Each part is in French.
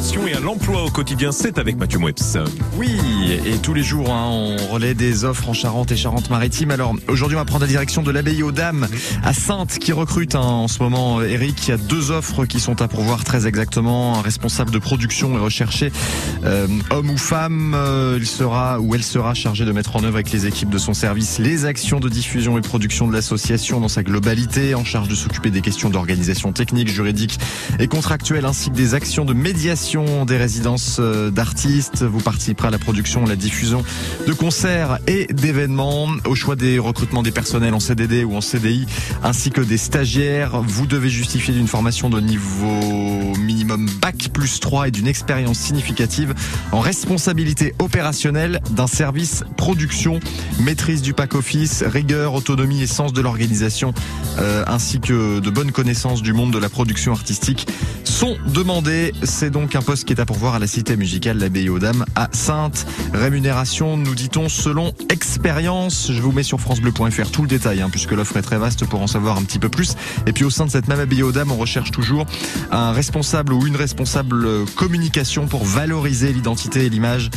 et à l'emploi au quotidien. C'est avec Mathieu Moeps. Oui, et tous les jours, hein, on relaie des offres en Charente et Charente-Maritime. Alors aujourd'hui, on va prendre la direction de l'abbaye aux Dames à Sainte qui recrute hein, en ce moment. Eric, il y a deux offres qui sont à pourvoir très exactement. Un responsable de production est recherché, euh, homme ou femme. Euh, il sera ou elle sera chargée de mettre en œuvre avec les équipes de son service les actions de diffusion et production de l'association dans sa globalité, en charge de s'occuper des questions d'organisation technique, juridique et contractuelle, ainsi que des actions de médiation des résidences euh, d'artistes. Vous participerez à la production, la diffusion de concerts et d'événements, au choix des recrutements des personnels en CDD ou en CDI, ainsi que des stagiaires. Vous devez justifier d'une formation de niveau minimum bac plus 3 et d'une expérience significative en responsabilité opérationnelle d'un service production, maîtrise du pack office, rigueur, autonomie et sens de l'organisation, euh, ainsi que de bonnes connaissances du monde de la production artistique sont demandés. C'est donc un poste qui est à pourvoir à la cité musicale l'abbaye aux Dames à Sainte. Rémunération, nous dit-on, selon expérience. Je vous mets sur francebleu.fr tout le détail, hein, puisque l'offre est très vaste pour en savoir un petit peu plus. Et puis au sein de cette même abbaye aux Dames, on recherche toujours un responsable ou une responsable communication pour valoriser l'identité et l'image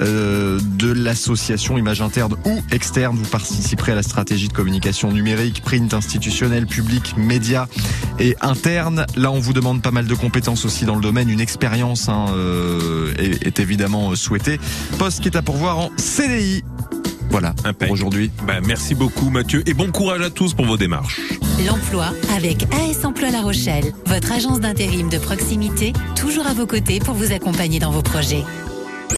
euh, de l'association, image interne ou externe. Vous participerez à la stratégie de communication numérique, print institutionnel, public, média et interne. Là, on vous demande pas mal de compétences aussi dans le domaine. Une expérience hein, euh, est évidemment souhaitée. Poste qui est à pourvoir en CDI. Voilà Impec. pour aujourd'hui. Ben, merci beaucoup Mathieu et bon courage à tous pour vos démarches. L'emploi avec AS Emploi La Rochelle, votre agence d'intérim de proximité, toujours à vos côtés pour vous accompagner dans vos projets.